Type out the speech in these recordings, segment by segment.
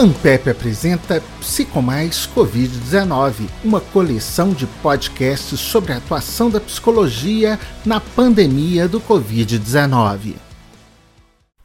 Ampep apresenta Psicomais Covid-19, uma coleção de podcasts sobre a atuação da psicologia na pandemia do Covid-19.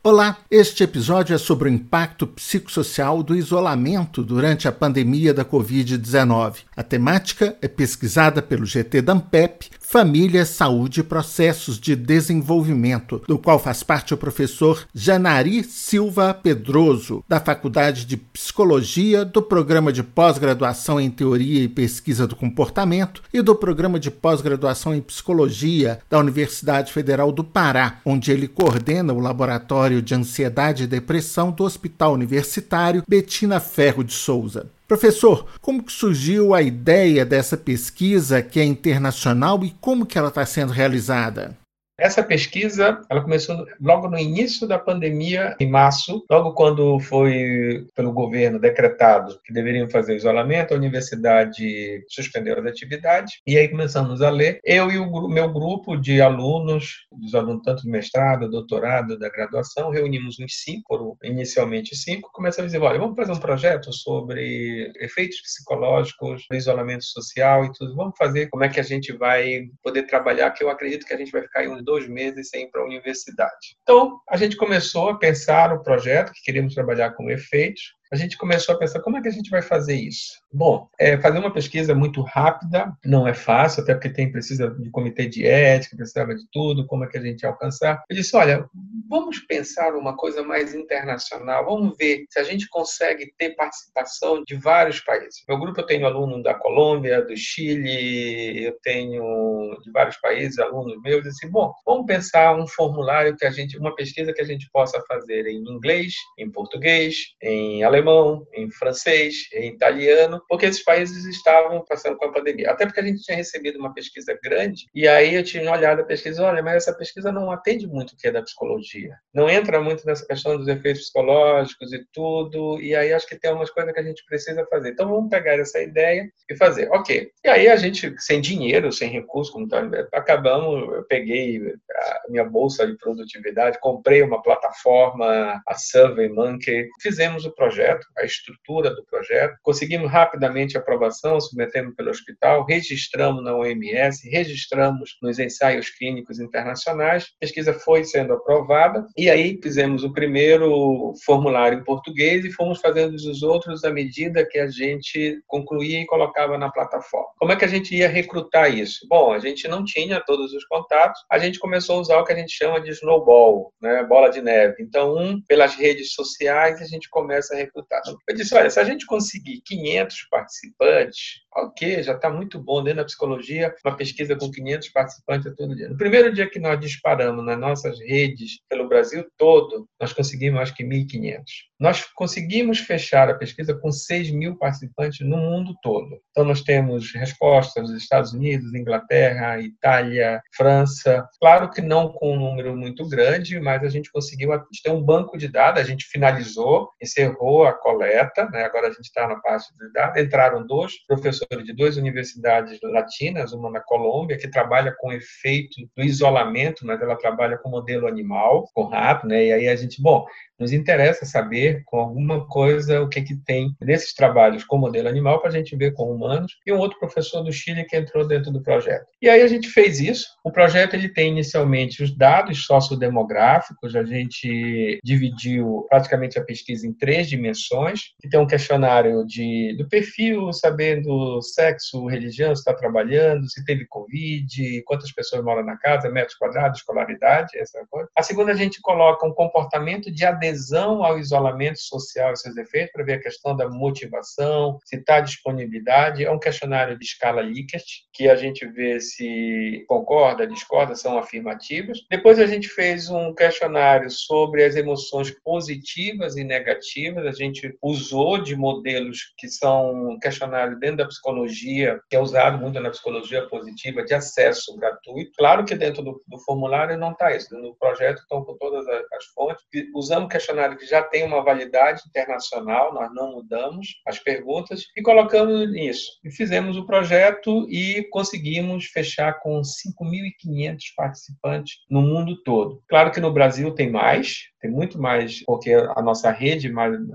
Olá, este episódio é sobre o impacto psicossocial do isolamento durante a pandemia da Covid-19. A temática é pesquisada pelo GT da Ampep, Família, Saúde e Processos de Desenvolvimento, do qual faz parte o professor Janari Silva Pedroso, da Faculdade de Psicologia, do Programa de Pós-Graduação em Teoria e Pesquisa do Comportamento e do Programa de Pós-Graduação em Psicologia da Universidade Federal do Pará, onde ele coordena o laboratório de Ansiedade e Depressão do Hospital Universitário Betina Ferro de Souza. Professor, como que surgiu a ideia dessa pesquisa que é internacional e como que ela está sendo realizada? Essa pesquisa, ela começou logo no início da pandemia, em março, logo quando foi pelo governo decretado que deveriam fazer isolamento, a universidade suspendeu as atividades, e aí começamos a ler. Eu e o meu grupo de alunos, dos alunos tanto do mestrado, doutorado, da graduação, reunimos uns cinco, inicialmente cinco, começamos a dizer, olha, vamos fazer um projeto sobre efeitos psicológicos do isolamento social e tudo, vamos fazer como é que a gente vai poder trabalhar, que eu acredito que a gente vai ficar em dois meses sem ir para a universidade. Então, a gente começou a pensar o projeto, que queríamos trabalhar com efeitos, a gente começou a pensar como é que a gente vai fazer isso. Bom, é, fazer uma pesquisa muito rápida não é fácil, até porque tem precisa de comitê de ética, precisava de tudo, como é que a gente ia alcançar. Eu disse, olha, vamos pensar uma coisa mais internacional, vamos ver se a gente consegue ter participação de vários países. Meu grupo eu tenho aluno da Colômbia, do Chile, eu tenho de vários países alunos meus, eu disse, bom, vamos pensar um formulário que a gente, uma pesquisa que a gente possa fazer em inglês, em português, em alemão alemão, em francês, em italiano, porque esses países estavam passando com a pandemia. Até porque a gente tinha recebido uma pesquisa grande, e aí eu tinha olhado a pesquisa, olha, mas essa pesquisa não atende muito o que é da psicologia. Não entra muito nessa questão dos efeitos psicológicos e tudo, e aí acho que tem umas coisas que a gente precisa fazer. Então vamos pegar essa ideia e fazer. Ok. E aí a gente, sem dinheiro, sem recurso, como tá, acabamos, eu peguei a minha bolsa de produtividade, comprei uma plataforma, a SurveyMonkey, fizemos o projeto, projeto, a estrutura do projeto. Conseguimos rapidamente a aprovação, submetemos pelo hospital, registramos na OMS, registramos nos ensaios clínicos internacionais. A pesquisa foi sendo aprovada e aí fizemos o primeiro formulário em português e fomos fazendo os outros à medida que a gente concluía e colocava na plataforma. Como é que a gente ia recrutar isso? Bom, a gente não tinha todos os contatos, a gente começou a usar o que a gente chama de snowball, né, bola de neve. Então, um pelas redes sociais a gente começa a recrutar eu disse, olha, se a gente conseguir 500 participantes, ok, já está muito bom dentro da psicologia, uma pesquisa com 500 participantes todo dia. No primeiro dia que nós disparamos nas nossas redes pelo Brasil todo, nós conseguimos acho que 1.500. Nós conseguimos fechar a pesquisa com 6 mil participantes no mundo todo. Então nós temos respostas dos Estados Unidos, Inglaterra, Itália, França. Claro que não com um número muito grande, mas a gente conseguiu ter um banco de dados, a gente finalizou, encerrou a coleta, né? agora a gente está na parte de dados. Entraram dois professores de duas universidades latinas, uma na Colômbia, que trabalha com efeito do isolamento, mas ela trabalha com modelo animal, com rato, né? E aí a gente, bom, nos interessa saber com alguma coisa o que, que tem nesses trabalhos com modelo animal para a gente ver com humanos e um outro professor do Chile que entrou dentro do projeto. E aí a gente fez isso. O projeto ele tem inicialmente os dados sociodemográficos, a gente dividiu praticamente a pesquisa em três dimensões, que tem um questionário de, do perfil, sabendo sexo, religião, se está trabalhando, se teve Covid, quantas pessoas moram na casa, metros quadrados, escolaridade, essa coisa. A segunda a gente coloca um comportamento de adesão adesão ao isolamento social e seus efeitos, para ver a questão da motivação, se está disponibilidade. É um questionário de escala Likert, que a gente vê se concorda, discorda, são afirmativas. Depois a gente fez um questionário sobre as emoções positivas e negativas. A gente usou de modelos que são um questionário dentro da psicologia, que é usado muito na psicologia positiva, de acesso gratuito. Claro que dentro do, do formulário não está isso, no projeto estão com todas as, fontes. Usamos questionário que já tem uma validade internacional, nós não mudamos as perguntas e colocamos nisso. E fizemos o projeto e conseguimos fechar com 5.500 participantes no mundo todo. Claro que no Brasil tem mais, tem muito mais, porque a nossa rede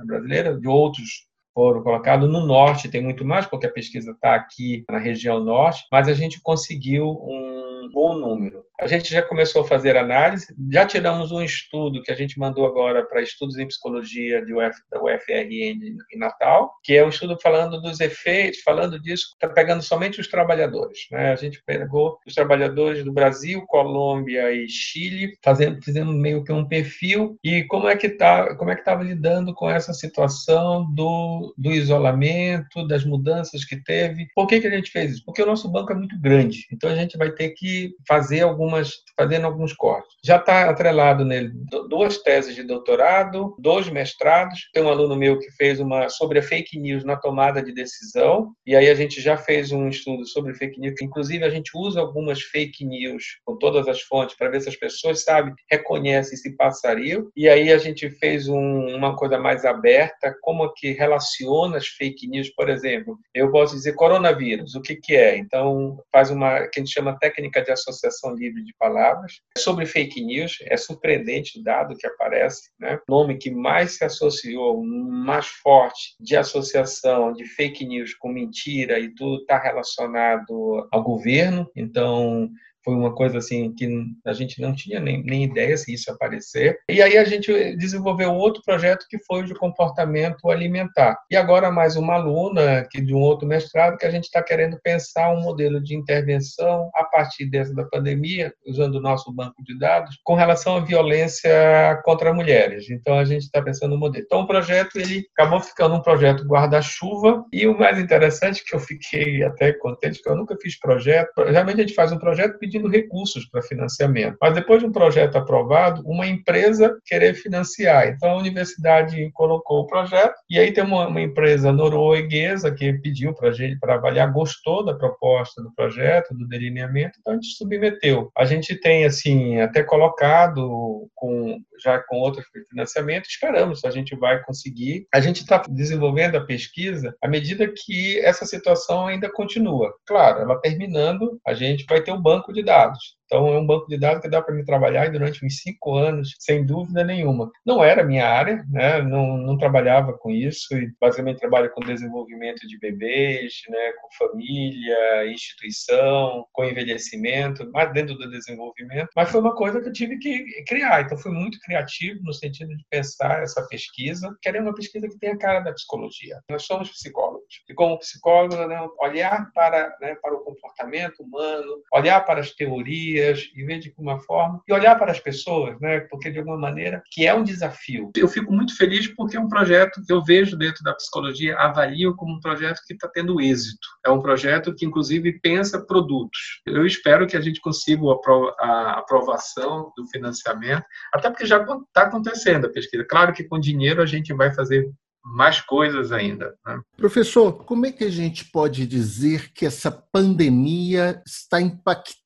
brasileira, de outros foram colocados. No norte tem muito mais, porque a pesquisa está aqui na região norte, mas a gente conseguiu um bom número. A gente já começou a fazer análise, já tiramos um estudo que a gente mandou agora para estudos em psicologia de Uf, da UFRN em Natal, que é um estudo falando dos efeitos, falando disso, está pegando somente os trabalhadores. Né? A gente pegou os trabalhadores do Brasil, Colômbia e Chile, fazendo, fizendo meio que um perfil e como é que tá, como é que estava lidando com essa situação do, do isolamento, das mudanças que teve. Por que, que a gente fez isso? Porque o nosso banco é muito grande, então a gente vai ter que fazer algum algumas, fazendo alguns cortes. Já está atrelado nele duas teses de doutorado, dois mestrados. Tem um aluno meu que fez uma sobre a fake news na tomada de decisão, e aí a gente já fez um estudo sobre fake news. Inclusive, a gente usa algumas fake news com todas as fontes para ver se as pessoas, sabem, reconhecem se passariam. E aí a gente fez um, uma coisa mais aberta, como que relaciona as fake news, por exemplo. Eu posso dizer coronavírus, o que, que é? Então, faz uma que a gente chama técnica de associação livre de palavras. Sobre fake news, é surpreendente o dado que aparece. Né? O nome que mais se associou, mais forte de associação de fake news com mentira e tudo está relacionado ao governo. Então, foi uma coisa assim que a gente não tinha nem, nem ideia se isso ia aparecer. E aí a gente desenvolveu outro projeto que foi de comportamento alimentar. E agora mais uma aluna que de um outro mestrado que a gente está querendo pensar um modelo de intervenção a partir dessa da pandemia, usando o nosso banco de dados, com relação à violência contra mulheres. Então a gente está pensando no modelo. Então o projeto ele acabou ficando um projeto guarda-chuva e o mais interessante que eu fiquei até contente que eu nunca fiz projeto. Geralmente a gente faz um projeto pedindo recursos para financiamento. Mas depois de um projeto aprovado, uma empresa querer financiar. Então a universidade colocou o projeto e aí tem uma, uma empresa norueguesa que pediu para a gente para avaliar, gostou da proposta do projeto, do delineamento, então a gente submeteu. A gente tem assim até colocado com já com outro financiamento, esperamos a gente vai conseguir. A gente está desenvolvendo a pesquisa à medida que essa situação ainda continua. Claro, ela terminando, a gente vai ter um banco de de dados. Então, é um banco de dados que dá para me trabalhar durante uns cinco anos, sem dúvida nenhuma. Não era minha área, né? não, não trabalhava com isso, e basicamente trabalho com desenvolvimento de bebês, né? com família, instituição, com envelhecimento, mas dentro do desenvolvimento. Mas foi uma coisa que eu tive que criar. Então, fui muito criativo no sentido de pensar essa pesquisa, querendo uma pesquisa que tenha a cara da psicologia. Nós somos psicólogos. E como psicólogos, né? olhar para, né? para o comportamento humano, olhar para as teorias, dias, em vez de uma forma, e olhar para as pessoas, né? porque de alguma maneira que é um desafio. Eu fico muito feliz porque é um projeto que eu vejo dentro da psicologia, avalio como um projeto que está tendo êxito. É um projeto que, inclusive, pensa produtos. Eu espero que a gente consiga a aprovação do financiamento, até porque já está acontecendo a pesquisa. Claro que com dinheiro a gente vai fazer mais coisas ainda. Né? Professor, como é que a gente pode dizer que essa pandemia está impactando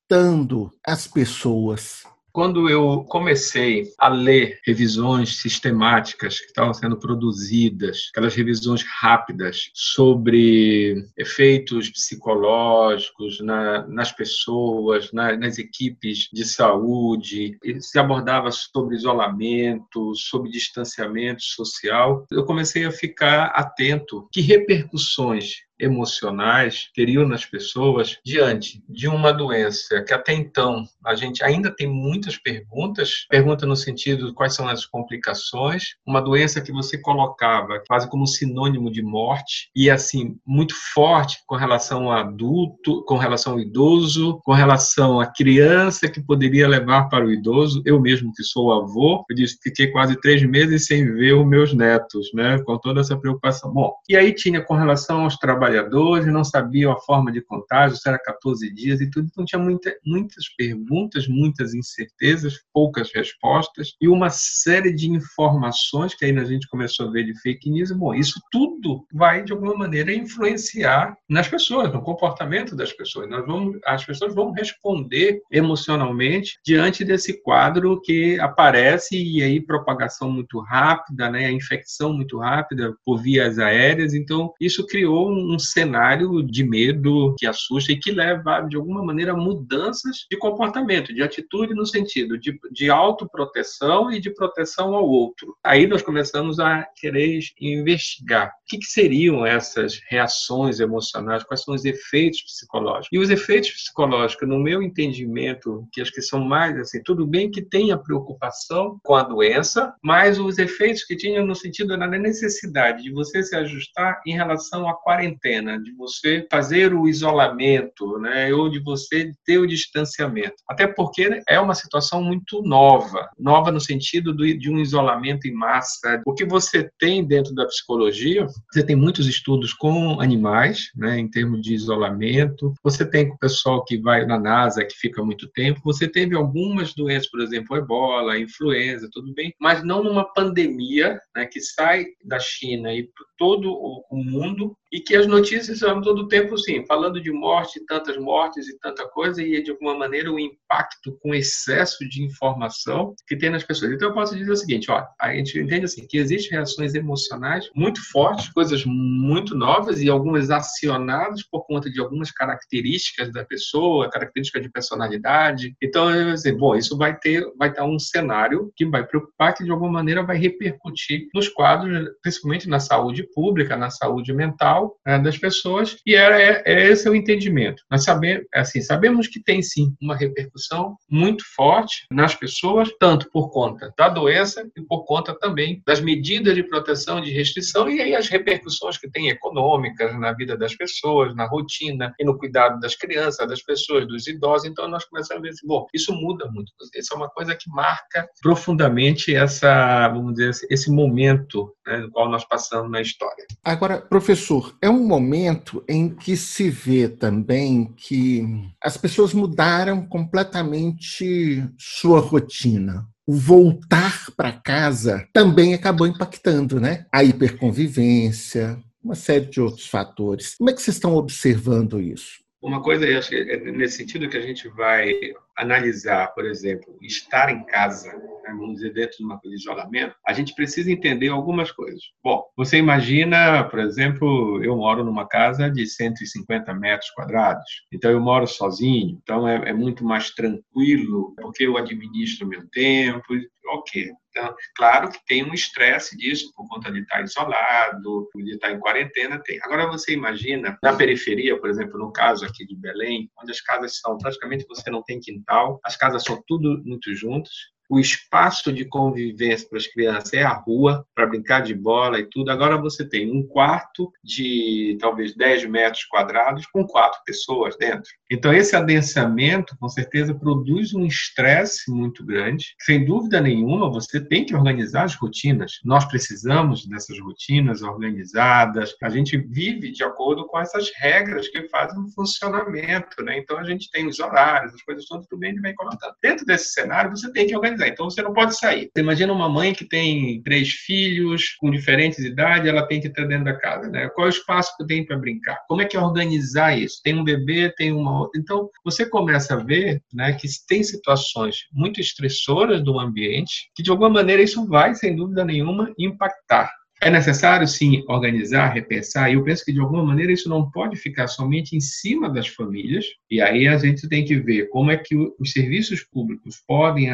as pessoas? Quando eu comecei a ler revisões sistemáticas que estavam sendo produzidas, aquelas revisões rápidas sobre efeitos psicológicos na, nas pessoas, na, nas equipes de saúde, se abordava sobre isolamento, sobre distanciamento social, eu comecei a ficar atento que repercussões emocionais teriam nas pessoas diante de uma doença que até então a gente ainda tem muitas perguntas, pergunta no sentido de quais são as complicações, uma doença que você colocava quase como sinônimo de morte e assim muito forte com relação ao adulto, com relação ao idoso, com relação à criança que poderia levar para o idoso. Eu mesmo que sou avô, eu disse, fiquei quase três meses sem ver os meus netos, né, com toda essa preocupação. Bom, e aí tinha com relação aos trabalhadores trabalhadores, não sabiam a forma de contágio, se era 14 dias e tudo. Então tinha muita, muitas perguntas, muitas incertezas, poucas respostas e uma série de informações que aí a gente começou a ver de fake news. Bom, isso tudo vai de alguma maneira influenciar nas pessoas, no comportamento das pessoas. Nós vamos, as pessoas vão responder emocionalmente diante desse quadro que aparece e aí propagação muito rápida, né, a infecção muito rápida por vias aéreas. Então isso criou um um cenário de medo que assusta e que leva, de alguma maneira, a mudanças de comportamento, de atitude no sentido de, de autoproteção e de proteção ao outro. Aí nós começamos a querer investigar o que, que seriam essas reações emocionais, quais são os efeitos psicológicos. E os efeitos psicológicos, no meu entendimento, que acho que são mais assim, tudo bem que tenha preocupação com a doença, mas os efeitos que tinham no sentido da necessidade de você se ajustar em relação à quarentena, de você fazer o isolamento, né, ou de você ter o distanciamento. Até porque é uma situação muito nova, nova no sentido de um isolamento em massa. O que você tem dentro da psicologia, você tem muitos estudos com animais, né, em termos de isolamento. Você tem com o pessoal que vai na NASA, que fica muito tempo. Você teve algumas doenças, por exemplo, ebola, influenza, tudo bem, mas não numa pandemia né, que sai da China e todo o mundo e que as notícias são todo o tempo, sim, falando de morte, tantas mortes e tanta coisa, e de alguma maneira o impacto com excesso de informação que tem nas pessoas. Então eu posso dizer o seguinte, ó, a gente entende assim, que existem reações emocionais muito fortes, coisas muito novas e algumas acionadas por conta de algumas características da pessoa, características de personalidade. Então, eu dizer, bom, isso vai ter, vai ter um cenário que vai preocupar, que de alguma maneira vai repercutir nos quadros, principalmente na saúde pública, na saúde mental, né, das pessoas, e era, é, é esse o entendimento. Nós sabemos, assim, sabemos que tem sim uma repercussão muito forte nas pessoas, tanto por conta da doença e por conta também das medidas de proteção, de restrição, e aí as repercussões que tem econômicas na vida das pessoas, na rotina e no cuidado das crianças, das pessoas, dos idosos. Então nós começamos a ver assim, bom, isso muda muito. Isso é uma coisa que marca profundamente essa, vamos dizer, esse momento né, no qual nós passamos na história. Agora, professor, é um momento em que se vê também que as pessoas mudaram completamente sua rotina. O voltar para casa também acabou impactando, né? A hiperconvivência, uma série de outros fatores. Como é que vocês estão observando isso? Uma coisa, eu acho que é nesse sentido que a gente vai analisar, por exemplo, estar em casa, né, vamos dizer, dentro de uma coisa de isolamento, a gente precisa entender algumas coisas. Bom, você imagina, por exemplo, eu moro numa casa de 150 metros quadrados, então eu moro sozinho, então é, é muito mais tranquilo, porque eu administro meu tempo, ok. Então, claro que tem um estresse disso por conta de estar isolado, de estar em quarentena, tem. Agora você imagina, na periferia, por exemplo, no caso aqui de Belém, onde as casas são praticamente você não tem quintal, as casas são tudo muito juntas, o espaço de convivência para as crianças é a rua, para brincar de bola e tudo. Agora você tem um quarto de talvez 10 metros quadrados com quatro pessoas dentro. Então, esse adensamento, com certeza, produz um estresse muito grande. Sem dúvida nenhuma, você tem que organizar as rotinas. Nós precisamos dessas rotinas organizadas. A gente vive de acordo com essas regras que fazem o funcionamento. Né? Então, a gente tem os horários, as coisas tudo bem, ele vem colocando. Dentro desse cenário, você tem que organizar Então você não pode sair. Você imagina uma mãe que tem três filhos com diferentes idades, ela tem que estar dentro da casa, né? Qual é o espaço que tem para brincar? Como é que é organizar isso? Tem um bebê, tem uma outra. Então você começa a ver, né, que tem situações muito estressoras do ambiente que de alguma maneira isso vai, sem dúvida nenhuma, impactar é necessário, sim, organizar, repensar, e eu penso que, de alguma maneira, isso não pode ficar somente em cima das famílias, e aí a gente tem que ver como é que os serviços públicos podem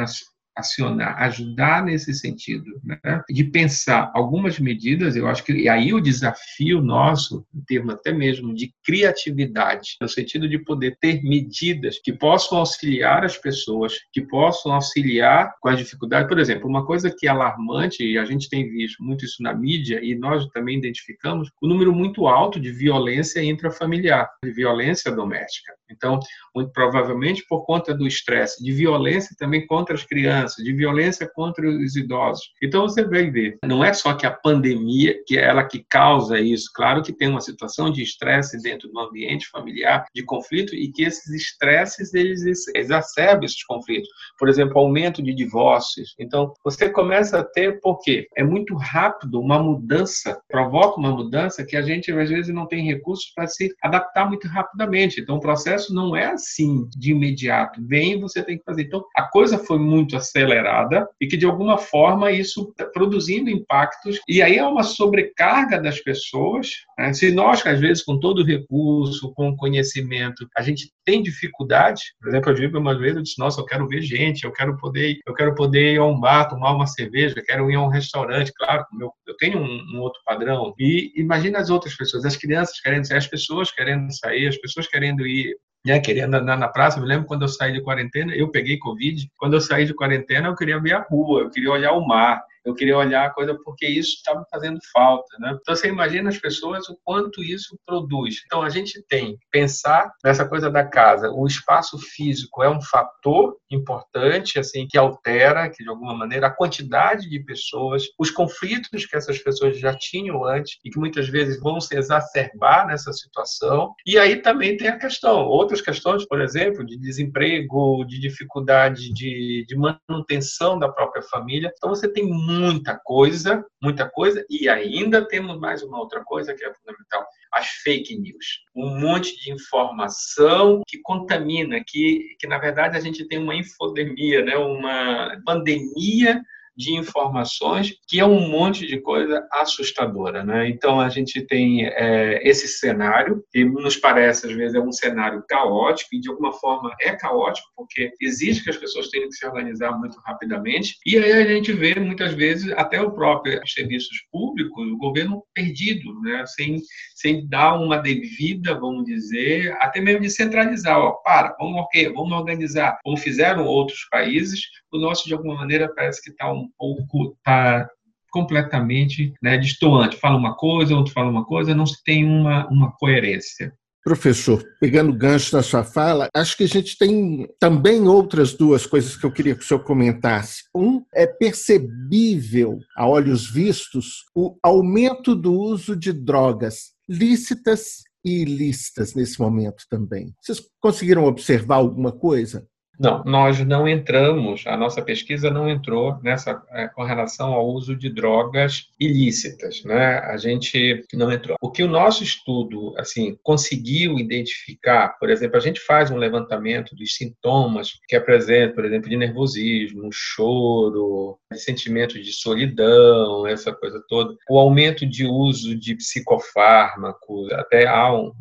acionar, ajudar nesse sentido, né? de pensar algumas medidas, eu acho que e aí o desafio nosso, em termos até mesmo de criatividade, no sentido de poder ter medidas que possam auxiliar as pessoas, que possam auxiliar com as dificuldades. Por exemplo, uma coisa que é alarmante, e a gente tem visto muito isso na mídia, e nós também identificamos, o número muito alto de violência intrafamiliar, de violência doméstica. Então, muito provavelmente por conta do estresse, de violência também contra as crianças, de violência contra os idosos. Então, você vai ver, não é só que a pandemia, que é ela que causa isso, claro que tem uma situação de estresse dentro do ambiente familiar, de conflito, e que esses estresses, eles exacerbam esses conflitos. Por exemplo, aumento de divórcios. Então, você começa a ter, por quê? É muito rápido uma mudança, provoca uma mudança que a gente, às vezes, não tem recursos para se adaptar muito rapidamente. Então, o processo processo não é assim de imediato. Vem você tem que fazer. Então, a coisa foi muito acelerada e que, de alguma forma, isso está produzindo impactos. E aí é uma sobrecarga das pessoas. Né? Se nós, às vezes, com todo o recurso, com conhecimento, a gente tem dificuldade, por exemplo, eu digo uma vez, eu disse, nossa, eu quero ver gente, eu quero poder, eu quero poder ir a um bar, tomar uma cerveja, quero ir a um restaurante, claro, eu tenho um, um outro padrão. E imagina as outras pessoas, as crianças querendo sair, as pessoas querendo sair, as pessoas querendo ir né, querendo andar na praça. Eu me lembro quando eu saí de quarentena, eu peguei Covid. Quando eu saí de quarentena, eu queria ver a rua, eu queria olhar o mar eu queria olhar a coisa porque isso estava fazendo falta, né? Então você imagina as pessoas o quanto isso produz. Então a gente tem que pensar nessa coisa da casa. O espaço físico é um fator importante, assim, que altera, que de alguma maneira a quantidade de pessoas, os conflitos que essas pessoas já tinham antes e que muitas vezes vão se exacerbar nessa situação. E aí também tem a questão, outras questões, por exemplo, de desemprego, de dificuldade de, de manutenção da própria família. Então você tem muita coisa, muita coisa, e ainda temos mais uma outra coisa que é fundamental: as fake news. Um monte de informação que contamina, que, que na verdade a gente tem uma infodemia, né? uma pandemia de informações, que é um monte de coisa assustadora. Né? Então, a gente tem é, esse cenário, que nos parece, às vezes, é um cenário caótico, e de alguma forma é caótico, porque exige que as pessoas tenham que se organizar muito rapidamente, e aí a gente vê, muitas vezes, até o próprio serviços públicos, o governo perdido, né? sem, sem dar uma devida, vamos dizer, até mesmo de centralizar. Ó, para, vamos, okay, vamos organizar, como fizeram outros países, o nosso, de alguma maneira, parece que está um pouco tá completamente né, distoante. Fala uma coisa, outro fala uma coisa, não se tem uma, uma coerência. Professor, pegando gancho na sua fala, acho que a gente tem também outras duas coisas que eu queria que o senhor comentasse. Um, é percebível, a olhos vistos, o aumento do uso de drogas lícitas e ilícitas nesse momento também. Vocês conseguiram observar alguma coisa? Não, nós não entramos, a nossa pesquisa não entrou nessa é, com relação ao uso de drogas ilícitas, né? A gente não entrou. O que o nosso estudo, assim, conseguiu identificar, por exemplo, a gente faz um levantamento dos sintomas que apresentam, por exemplo, de nervosismo, choro, sentimento de solidão, essa coisa toda. O aumento de uso de psicofármacos, até há um,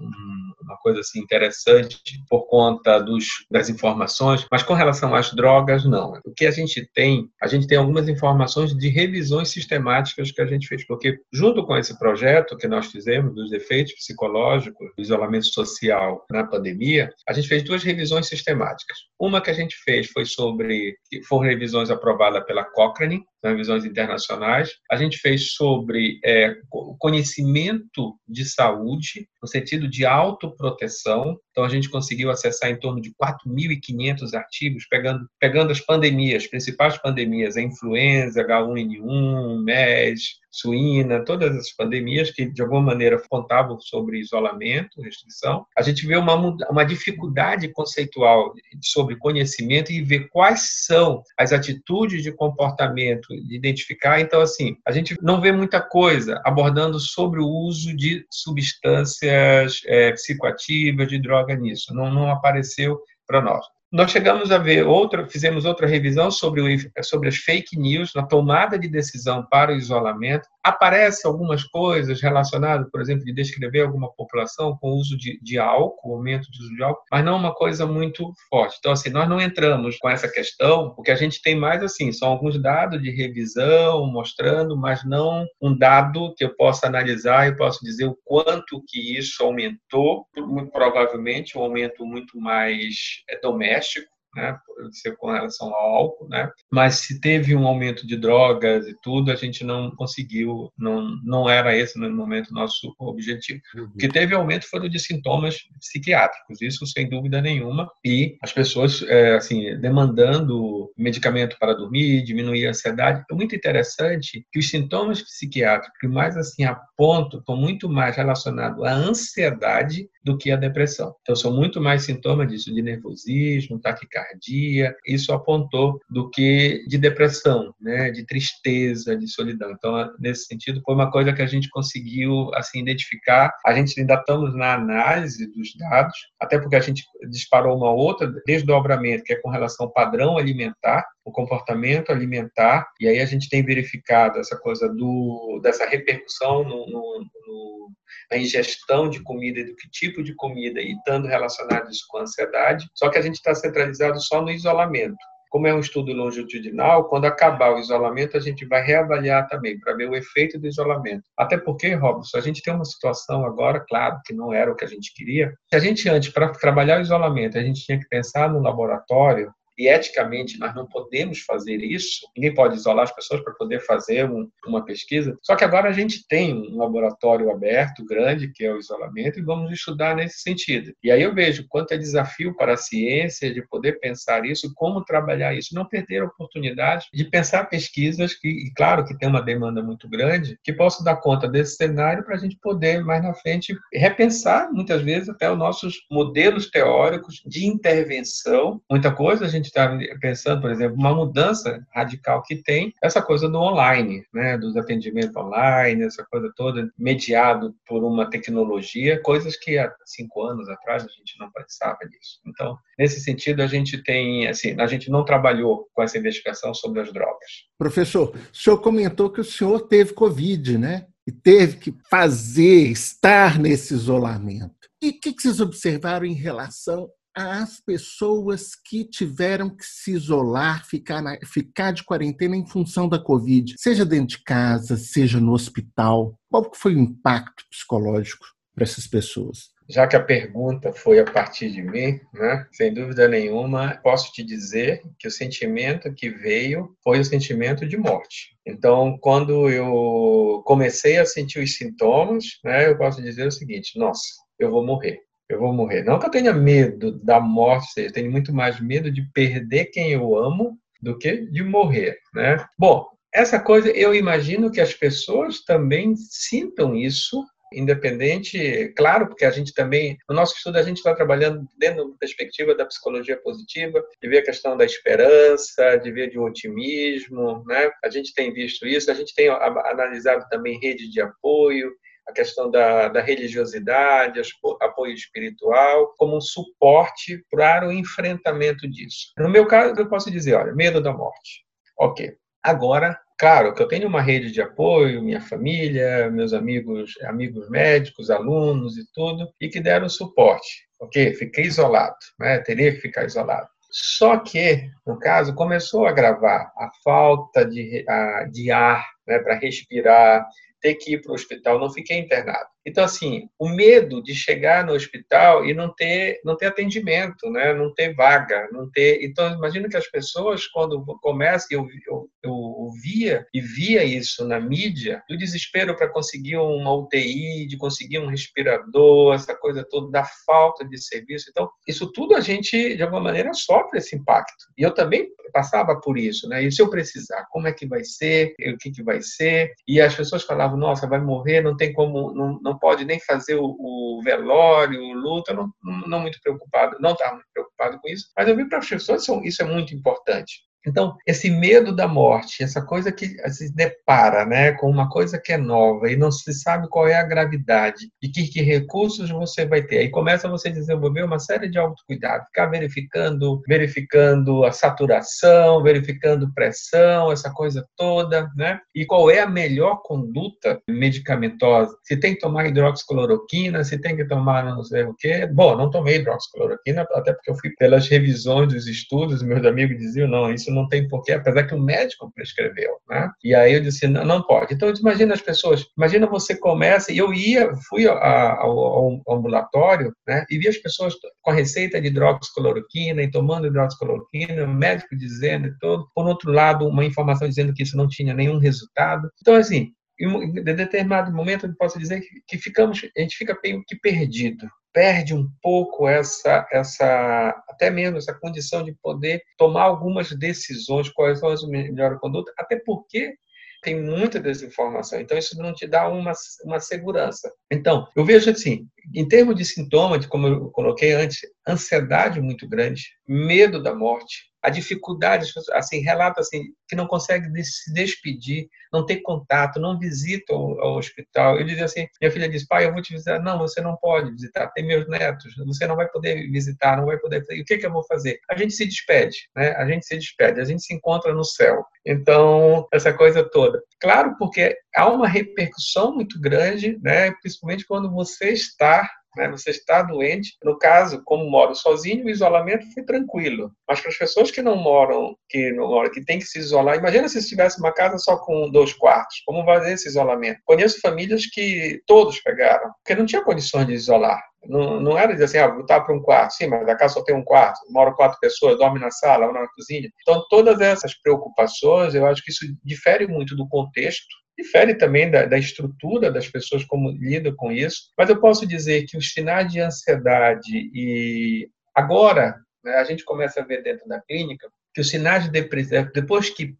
uma coisa assim interessante por conta dos, das informações mas com relação às drogas, não. O que a gente tem, a gente tem algumas informações de revisões sistemáticas que a gente fez, porque junto com esse projeto que nós fizemos dos efeitos psicológicos do isolamento social na pandemia, a gente fez duas revisões sistemáticas. Uma que a gente fez foi sobre, foram revisões aprovadas pela Cochrane, nas revisões internacionais. A gente fez sobre é, conhecimento de saúde, no sentido de autoproteção. Então, a gente conseguiu acessar em torno de 4.500 artigos, pegando, pegando as pandemias, principais pandemias, a influenza, H1N1, MERS, suína, todas as pandemias que de alguma maneira contavam sobre isolamento, restrição. A gente vê uma, uma dificuldade conceitual sobre conhecimento e ver quais são as atitudes de comportamento, de identificar. Então, assim, a gente não vê muita coisa abordando sobre o uso de substâncias é, psicoativas, de droga nisso. Não, não apareceu para nós. Nós chegamos a ver outra, fizemos outra revisão sobre, o, sobre as fake news na tomada de decisão para o isolamento. Aparece algumas coisas relacionadas, por exemplo, de descrever alguma população com uso de, de álcool, aumento de uso de álcool, mas não uma coisa muito forte. Então, assim, nós não entramos com essa questão, porque a gente tem mais assim, são alguns dados de revisão mostrando, mas não um dado que eu possa analisar e posso dizer o quanto que isso aumentou, muito provavelmente um aumento muito mais é, doméstico doméstico, né, ser com relação ao álcool, né? Mas se teve um aumento de drogas e tudo, a gente não conseguiu, não, não era esse no momento nosso objetivo. Uhum. O que teve aumento o de sintomas psiquiátricos, isso sem dúvida nenhuma, e as pessoas, é, assim, demandando medicamento para dormir, diminuir a ansiedade. É muito interessante que os sintomas psiquiátricos que mais, assim, apontam, estão muito mais relacionados à ansiedade do que à depressão. Então, são muito mais sintomas disso, de nervosismo, taquicardia, taquicardia. Isso apontou do que de depressão, né, de tristeza, de solidão. Então, nesse sentido, foi uma coisa que a gente conseguiu assim identificar. A gente ainda estamos na análise dos dados, até porque a gente disparou uma outra desdobramento que é com relação ao padrão alimentar, o comportamento alimentar, e aí a gente tem verificado essa coisa do dessa repercussão no, no, no na ingestão de comida e do que tipo de comida e estando relacionado isso com a ansiedade. Só que a gente está centralizado só no isolamento. Como é um estudo longitudinal, quando acabar o isolamento, a gente vai reavaliar também para ver o efeito do isolamento. Até porque, Robson, a gente tem uma situação agora, claro, que não era o que a gente queria. Se a gente antes, para trabalhar o isolamento, a gente tinha que pensar no laboratório, e eticamente nós não podemos fazer isso, ninguém pode isolar as pessoas para poder fazer um, uma pesquisa. Só que agora a gente tem um laboratório aberto, grande, que é o isolamento, e vamos estudar nesse sentido. E aí eu vejo quanto é desafio para a ciência de poder pensar isso, como trabalhar isso, não perder a oportunidade de pensar pesquisas que, e claro que tem uma demanda muito grande, que possam dar conta desse cenário para a gente poder mais na frente repensar muitas vezes até os nossos modelos teóricos de intervenção. Muita coisa a gente está pensando, por exemplo, uma mudança radical que tem essa coisa do online, né, dos atendimentos online, essa coisa toda mediado por uma tecnologia, coisas que há cinco anos atrás a gente não pensava nisso. Então, nesse sentido, a gente tem, assim, a gente não trabalhou com essa investigação sobre as drogas. Professor, o senhor comentou que o senhor teve Covid, né? E teve que fazer, estar nesse isolamento. E o que vocês observaram em relação às pessoas que tiveram que se isolar, ficar, na, ficar de quarentena em função da Covid, seja dentro de casa, seja no hospital? Qual foi o impacto psicológico para essas pessoas? Já que a pergunta foi a partir de mim, né, sem dúvida nenhuma, posso te dizer que o sentimento que veio foi o sentimento de morte. Então, quando eu comecei a sentir os sintomas, né, eu posso dizer o seguinte: nossa, eu vou morrer eu vou morrer. Não que eu tenha medo da morte, eu tenho muito mais medo de perder quem eu amo do que de morrer, né? Bom, essa coisa eu imagino que as pessoas também sintam isso, independente, claro, porque a gente também, no nosso estudo a gente está trabalhando dentro da perspectiva da psicologia positiva, de ver a questão da esperança, de ver de otimismo, né? A gente tem visto isso, a gente tem analisado também redes de apoio, a questão da, da religiosidade, apoio espiritual, como um suporte para o enfrentamento disso. No meu caso, eu posso dizer, olha, medo da morte. Ok. Agora, claro que eu tenho uma rede de apoio, minha família, meus amigos, amigos médicos, alunos e tudo, e que deram suporte. Ok, fiquei isolado, né? teria que ficar isolado. Só que, no caso, começou a agravar a falta de, a, de ar né, para respirar, ter que ir para o hospital, não fiquei internado. Então, assim, o medo de chegar no hospital e não ter, não ter atendimento, né? não ter vaga, não ter. Então, imagino que as pessoas, quando começam, eu, eu, eu via e via isso na mídia, do desespero para conseguir uma UTI, de conseguir um respirador, essa coisa toda, da falta de serviço. Então, isso tudo a gente, de alguma maneira, sofre esse impacto. E eu também passava por isso, né? E se eu precisar, como é que vai ser? O que, que vai ser? E as pessoas falavam, nossa, vai morrer, não tem como, não, não pode nem fazer o, o velório, o luto, eu não, não muito preocupado, não estava muito preocupado com isso, mas eu vi para as pessoas isso, isso é muito importante. Então, esse medo da morte, essa coisa que se depara né, com uma coisa que é nova e não se sabe qual é a gravidade e que, que recursos você vai ter. Aí começa você a desenvolver uma série de autocuidado, ficar verificando, verificando a saturação, verificando pressão, essa coisa toda, né? E qual é a melhor conduta medicamentosa? Se tem que tomar hidroxicloroquina, se tem que tomar não sei o quê. Bom, não tomei hidroxicloroquina, até porque eu fui pelas revisões dos estudos, meus amigos diziam, não, isso não tem porquê, apesar que o médico prescreveu, né? E aí eu disse, não, não pode. Então, imagina as pessoas, imagina você começa, e eu ia, fui ao, ao, ao ambulatório, né? E vi as pessoas com a receita de hidroxicloroquina e tomando hidroxicloroquina, o médico dizendo e tudo. Por outro lado, uma informação dizendo que isso não tinha nenhum resultado. Então, assim, em determinado momento eu posso dizer que, ficamos, a gente fica meio que perdido, perde um pouco essa, essa, até mesmo essa condição de poder tomar algumas decisões, quais são as melhores condutas, até porque tem muita desinformação. Então, isso não te dá uma, uma segurança. Então, eu vejo assim, em termos de sintomas, como eu coloquei antes, ansiedade muito grande, medo da morte, a dificuldade, assim, relata assim, que não consegue se despedir, não tem contato, não visita ao, hospital. Eu dizia assim, minha filha diz, pai, eu vou te visitar. Não, você não pode visitar, tem meus netos, você não vai poder visitar, não vai poder fazer. O que, que eu vou fazer? A gente se despede, né? A gente se despede, a gente se encontra no céu. Então, essa coisa toda. Claro, porque há uma repercussão muito grande, né? Principalmente quando você está né? Você está doente. No caso, como moro sozinho, o isolamento foi tranquilo. Mas para as pessoas que não moram, que não moram, que tem que se isolar, imagina se tivesse uma casa só com dois quartos. Como fazer esse isolamento? Conheço famílias que todos pegaram, porque não tinha condições de isolar. Não, não era dizer assim, ah, botar para um quarto. Sim, mas a casa só tem um quarto. Moram quatro pessoas, dorme na sala ou na cozinha. Então, todas essas preocupações, eu acho que isso difere muito do contexto difere também da, da, estrutura das pessoas como lidam com isso, mas eu posso dizer que os sinais de ansiedade e agora né, a gente começa a ver dentro da clínica que os sinais de depressão, depois que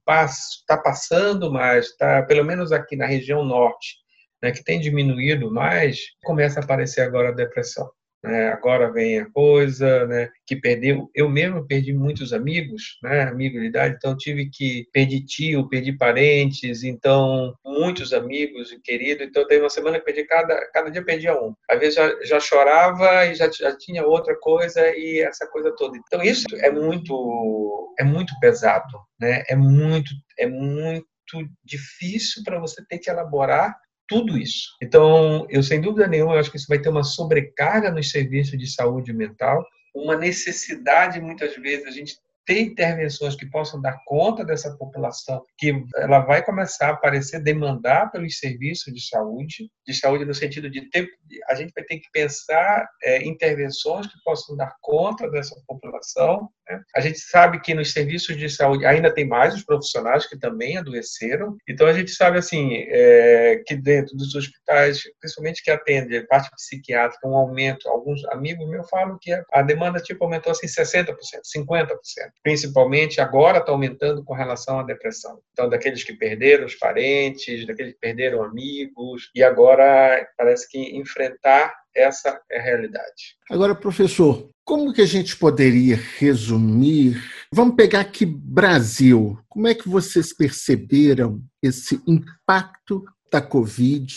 está passando mais, está pelo menos aqui na região norte, né, que tem diminuído mais, começa a aparecer agora a depressão né? agora vem a coisa, né? que perdeu. Eu mesmo perdi muitos amigos, né? amigos de idade, então tive que perdi tio, perdi parentes, então muitos amigos e queridos. Então tem uma semana que perdi cada cada dia perdia um. Às vezes já, já chorava e já, já tinha outra coisa e essa coisa toda. Então isso é muito é muito pesado, né? É muito é muito difícil para você ter que elaborar tudo isso. Então, eu sem dúvida nenhuma acho que isso vai ter uma sobrecarga nos serviços de saúde mental, uma necessidade muitas vezes a gente ter intervenções que possam dar conta dessa população, que ela vai começar a aparecer, demandar pelos serviços de saúde, de saúde no sentido de ter, a gente vai ter que pensar é, intervenções que possam dar conta dessa população. Né? A gente sabe que nos serviços de saúde ainda tem mais os profissionais que também adoeceram, então a gente sabe assim é, que dentro dos hospitais, principalmente que atendem parte psiquiátrica, um aumento. Alguns amigos meus falam que a demanda tipo aumentou assim 60%, 50% principalmente agora está aumentando com relação à depressão. Então, daqueles que perderam os parentes, daqueles que perderam amigos, e agora parece que enfrentar essa é a realidade. Agora, professor, como que a gente poderia resumir? Vamos pegar aqui Brasil. Como é que vocês perceberam esse impacto da Covid,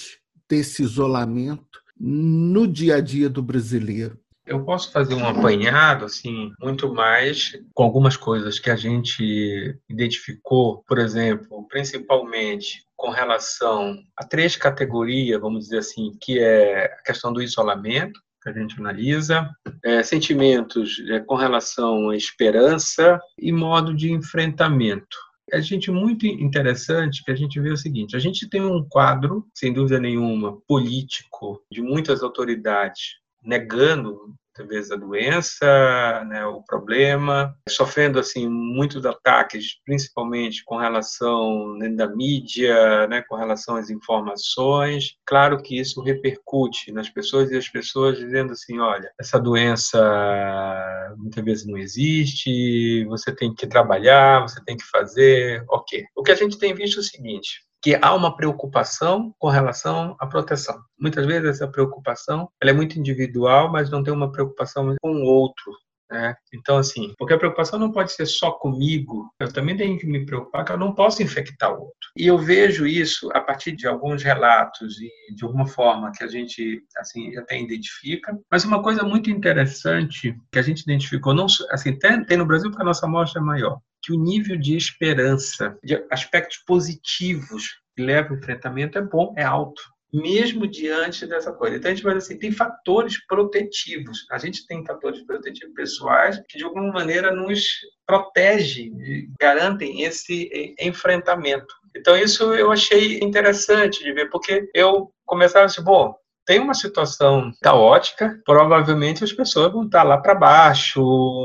desse isolamento no dia a dia do brasileiro? Eu posso fazer um apanhado, assim, muito mais com algumas coisas que a gente identificou, por exemplo, principalmente com relação a três categorias, vamos dizer assim, que é a questão do isolamento, que a gente analisa, é, sentimentos é, com relação à esperança e modo de enfrentamento. É gente muito interessante que a gente vê o seguinte: a gente tem um quadro, sem dúvida nenhuma, político de muitas autoridades negando talvez a doença, né, o problema, sofrendo assim muitos ataques, principalmente com relação né, da mídia, né, com relação às informações. Claro que isso repercute nas pessoas e as pessoas dizendo assim, olha, essa doença muitas vezes não existe, você tem que trabalhar, você tem que fazer, ok. O que a gente tem visto é o seguinte: que há uma preocupação com relação à proteção. Muitas vezes essa preocupação ela é muito individual, mas não tem uma preocupação com o outro. Né? Então, assim, porque a preocupação não pode ser só comigo, eu também tenho que me preocupar que eu não posso infectar o outro. E eu vejo isso a partir de alguns relatos e de alguma forma que a gente, assim, até identifica. Mas uma coisa muito interessante que a gente identificou, não, assim, tem, tem no Brasil porque a nossa amostra é maior, que o nível de esperança, de aspectos positivos que leva ao enfrentamento é bom, é alto, mesmo diante dessa coisa. Então a gente vai assim, tem fatores protetivos. A gente tem fatores protetivos pessoais que de alguma maneira nos protegem, garantem esse enfrentamento. Então isso eu achei interessante de ver, porque eu começava assim, bom, tem uma situação caótica, provavelmente as pessoas vão estar lá para baixo,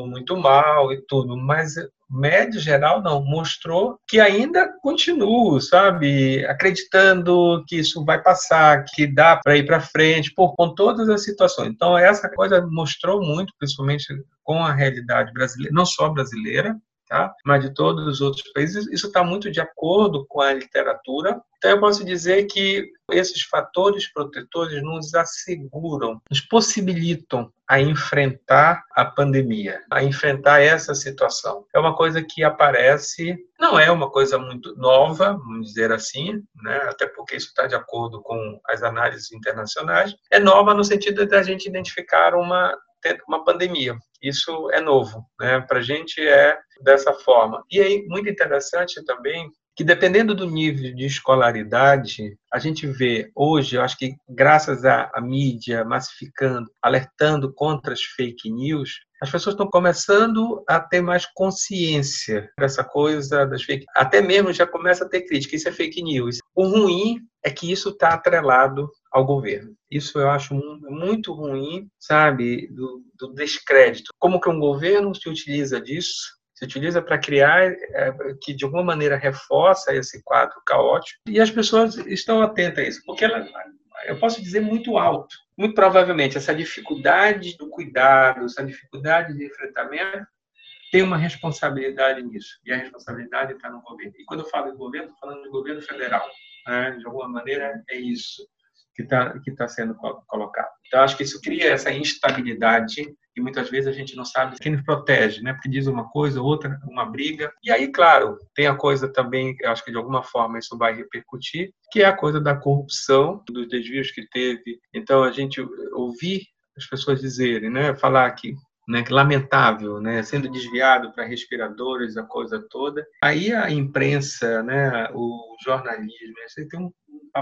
muito mal e tudo, mas médio geral não, mostrou que ainda continuo, sabe, acreditando que isso vai passar, que dá para ir para frente, por com todas as situações. Então essa coisa mostrou muito, principalmente com a realidade brasileira, não só brasileira, tá? mas de todos os outros países. Isso está muito de acordo com a literatura. Então, eu posso dizer que esses fatores protetores nos asseguram, nos possibilitam a enfrentar a pandemia, a enfrentar essa situação. É uma coisa que aparece, não é uma coisa muito nova, vamos dizer assim, né? até porque isso está de acordo com as análises internacionais. É nova no sentido de a gente identificar uma uma pandemia. Isso é novo, né? Para a gente é dessa forma. E aí, muito interessante também que dependendo do nível de escolaridade, a gente vê hoje, eu acho que graças à, à, mídia massificando, alertando contra as fake news, as pessoas estão começando a ter mais consciência dessa coisa das fake Até mesmo já começa a ter crítica, isso é fake news. O ruim é que isso está atrelado ao governo. Isso eu acho muito ruim, sabe, do, do descrédito. Como que um governo se utiliza disso se utiliza para criar, é, que de alguma maneira reforça esse quadro caótico, e as pessoas estão atentas a isso, porque ela, eu posso dizer muito alto. Muito provavelmente essa dificuldade do cuidado, essa dificuldade de enfrentamento, tem uma responsabilidade nisso, e a responsabilidade está no governo. E quando eu falo de governo, estou falando de governo federal. Né? De alguma maneira, é isso que está que tá sendo colocado. Então, acho que isso cria essa instabilidade e muitas vezes a gente não sabe quem nos protege, né? Porque diz uma coisa, outra, uma briga. E aí, claro, tem a coisa também, eu acho que de alguma forma isso vai repercutir, que é a coisa da corrupção, dos desvios que teve. Então, a gente ouvir as pessoas dizerem, né? Falar que né, lamentável, né, sendo desviado para respiradores, a coisa toda. Aí a imprensa, né, o jornalismo, tem um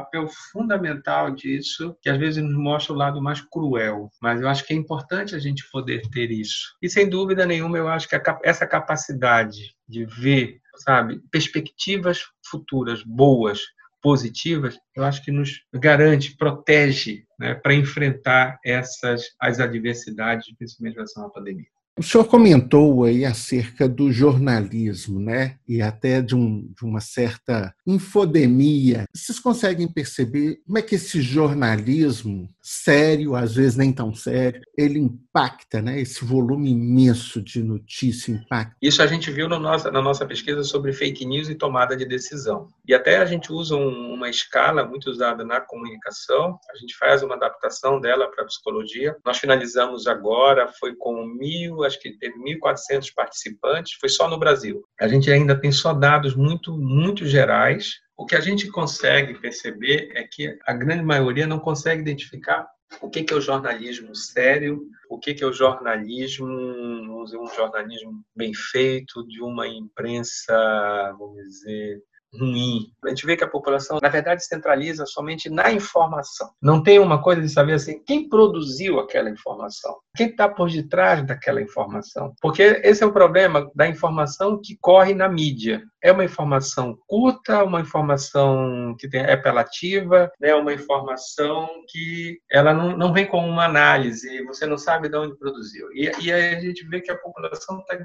papel fundamental disso, que às vezes nos mostra o lado mais cruel, mas eu acho que é importante a gente poder ter isso. E sem dúvida nenhuma, eu acho que essa capacidade de ver, sabe, perspectivas futuras boas, positivas, eu acho que nos garante, protege né, para enfrentar essas as adversidades, principalmente em relação à pandemia. O senhor comentou aí acerca do jornalismo, né? E até de, um, de, uma certa infodemia. Vocês conseguem perceber como é que esse jornalismo sério, às vezes nem tão sério, ele impacta, né? Esse volume imenso de notícia impacta. Isso a gente viu no nossa, na nossa pesquisa sobre fake news e tomada de decisão. E até a gente usa um, uma escala muito usada na comunicação. A gente faz uma adaptação dela para a psicologia. Nós finalizamos agora, foi com mil acho que teve 1.400 participantes, foi só no Brasil. A gente ainda tem só dados muito, muito gerais. O que a gente consegue perceber é que a grande maioria não consegue identificar o que é o jornalismo sério, o que é o jornalismo, vamos dizer, um jornalismo bem feito, de uma imprensa, vamos dizer, ruim. A gente vê que a população, na verdade, centraliza somente na informação. Não tem uma coisa de saber assim, quem produziu aquela informação? Quem está por detrás daquela informação? Porque esse é o problema da informação que corre na mídia. É uma informação curta, uma informação que tem, é apelativa, é né? uma informação que ela não, não vem com uma análise, você não sabe de onde produziu. E, e aí a gente vê que a população tá,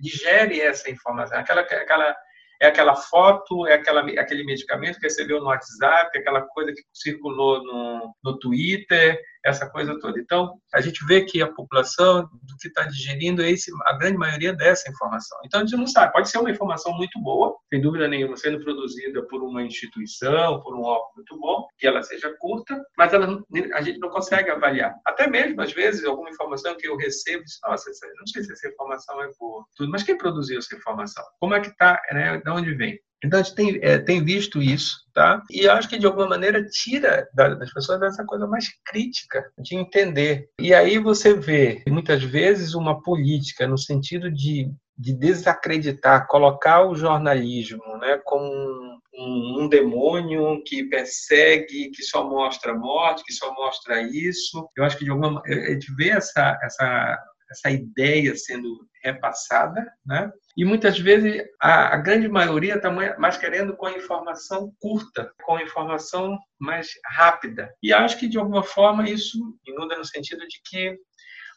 digere essa informação, aquela, aquela é aquela foto, é aquela, aquele medicamento que recebeu no WhatsApp, aquela coisa que circulou no, no Twitter, essa coisa toda. Então, a gente vê que a população do que está digerindo é esse, a grande maioria dessa informação. Então, a gente não sabe. Pode ser uma informação muito boa, sem dúvida nenhuma, sendo produzida por uma instituição, por um órgão muito bom, que ela seja curta, mas ela, a gente não consegue avaliar. Até mesmo, às vezes, alguma informação que eu recebo, nossa, não sei se essa informação é boa, tudo, mas quem produziu essa informação? Como é que está, né? de onde vem? Então a gente tem, é, tem visto isso, tá? E acho que de alguma maneira tira das pessoas dessa coisa mais crítica de entender. E aí você vê muitas vezes uma política no sentido de, de desacreditar, colocar o jornalismo, né, como um, um, um demônio que persegue, que só mostra morte, que só mostra isso. Eu acho que de alguma a gente vê essa essa essa ideia sendo repassada, né? E muitas vezes a, a grande maioria está mais querendo com a informação curta, com a informação mais rápida. E acho que de alguma forma isso inunda no sentido de que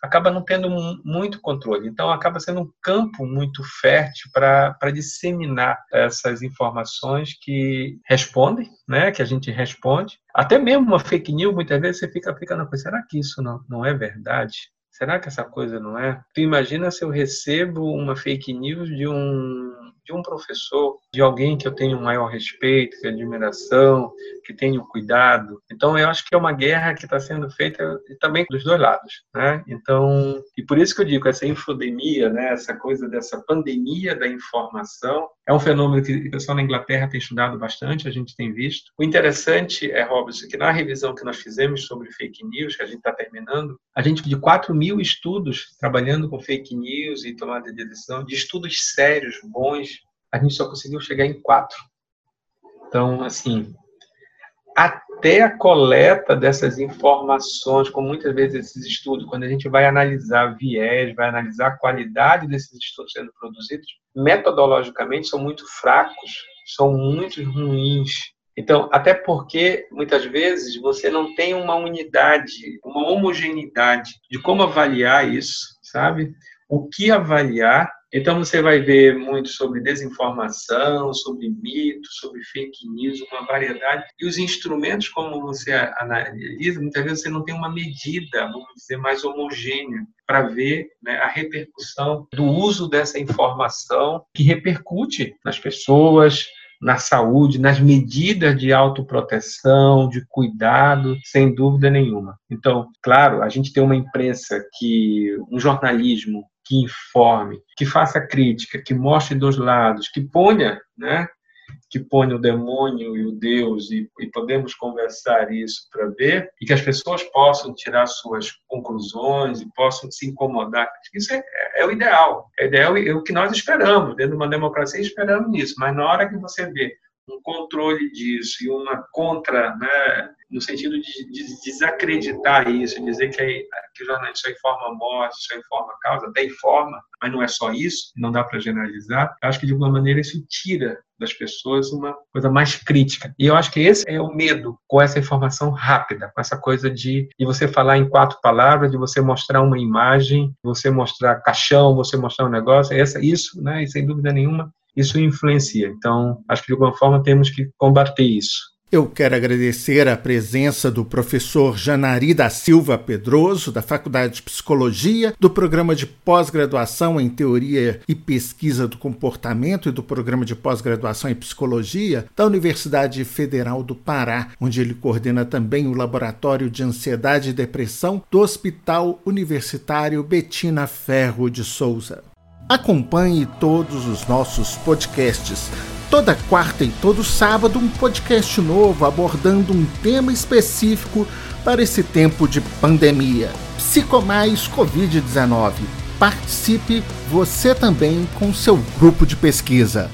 acaba não tendo muito controle. Então, acaba sendo um campo muito fértil para disseminar essas informações que respondem, né, que a gente responde. Até mesmo uma fake news, muitas vezes você fica, fica na coisa, será que isso não, não é verdade? Será que essa coisa não é? Tu imagina se eu recebo uma fake news de um de um professor, de alguém que eu tenho maior respeito, que admiração, que tenho cuidado. Então, eu acho que é uma guerra que está sendo feita também dos dois lados, né? Então, e por isso que eu digo essa infodemia, né? Essa coisa dessa pandemia da informação é um fenômeno que o pessoal na Inglaterra tem estudado bastante, a gente tem visto. O interessante é, Robson, que na revisão que nós fizemos sobre fake news, que a gente está terminando, a gente de 4 mil estudos trabalhando com fake news e tomada de decisão, de estudos sérios, bons, a gente só conseguiu chegar em quatro. Então, assim, até a coleta dessas informações, como muitas vezes esses estudos, quando a gente vai analisar viés, vai analisar a qualidade desses estudos sendo produzidos, metodologicamente são muito fracos, são muito ruins. Então, até porque muitas vezes você não tem uma unidade, uma homogeneidade de como avaliar isso, sabe? O que avaliar então você vai ver muito sobre desinformação, sobre mito, sobre fake news, uma variedade. E os instrumentos, como você analisa, muitas vezes você não tem uma medida, vamos dizer, mais homogênea para ver né, a repercussão do uso dessa informação que repercute nas pessoas, na saúde, nas medidas de autoproteção, de cuidado, sem dúvida nenhuma. Então, claro, a gente tem uma imprensa que, um jornalismo que informe, que faça crítica, que mostre dos lados, que ponha, né, que ponha o demônio e o Deus e, e podemos conversar isso para ver e que as pessoas possam tirar suas conclusões e possam se incomodar. Isso é, é o ideal, é, ideal, é o que nós esperamos dentro de uma democracia esperamos nisso. Mas na hora que você vê um controle disso e uma contra, né, no sentido de, de desacreditar isso, dizer que, aí, que o jornalista só informa morte, só informa causa, até informa, mas não é só isso, não dá para generalizar. Eu acho que de alguma maneira isso tira das pessoas uma coisa mais crítica. E eu acho que esse é o medo com essa informação rápida, com essa coisa de, de você falar em quatro palavras, de você mostrar uma imagem, você mostrar caixão, você mostrar um negócio. Essa, isso, né, e sem dúvida nenhuma, isso influencia. Então, acho que de alguma forma temos que combater isso. Eu quero agradecer a presença do professor Janari da Silva Pedroso, da Faculdade de Psicologia, do programa de pós-graduação em Teoria e Pesquisa do Comportamento e do programa de pós-graduação em Psicologia da Universidade Federal do Pará, onde ele coordena também o Laboratório de Ansiedade e Depressão do Hospital Universitário Betina Ferro de Souza. Acompanhe todos os nossos podcasts. Toda quarta e todo sábado, um podcast novo abordando um tema específico para esse tempo de pandemia. Psicomais Covid-19. Participe você também com seu grupo de pesquisa.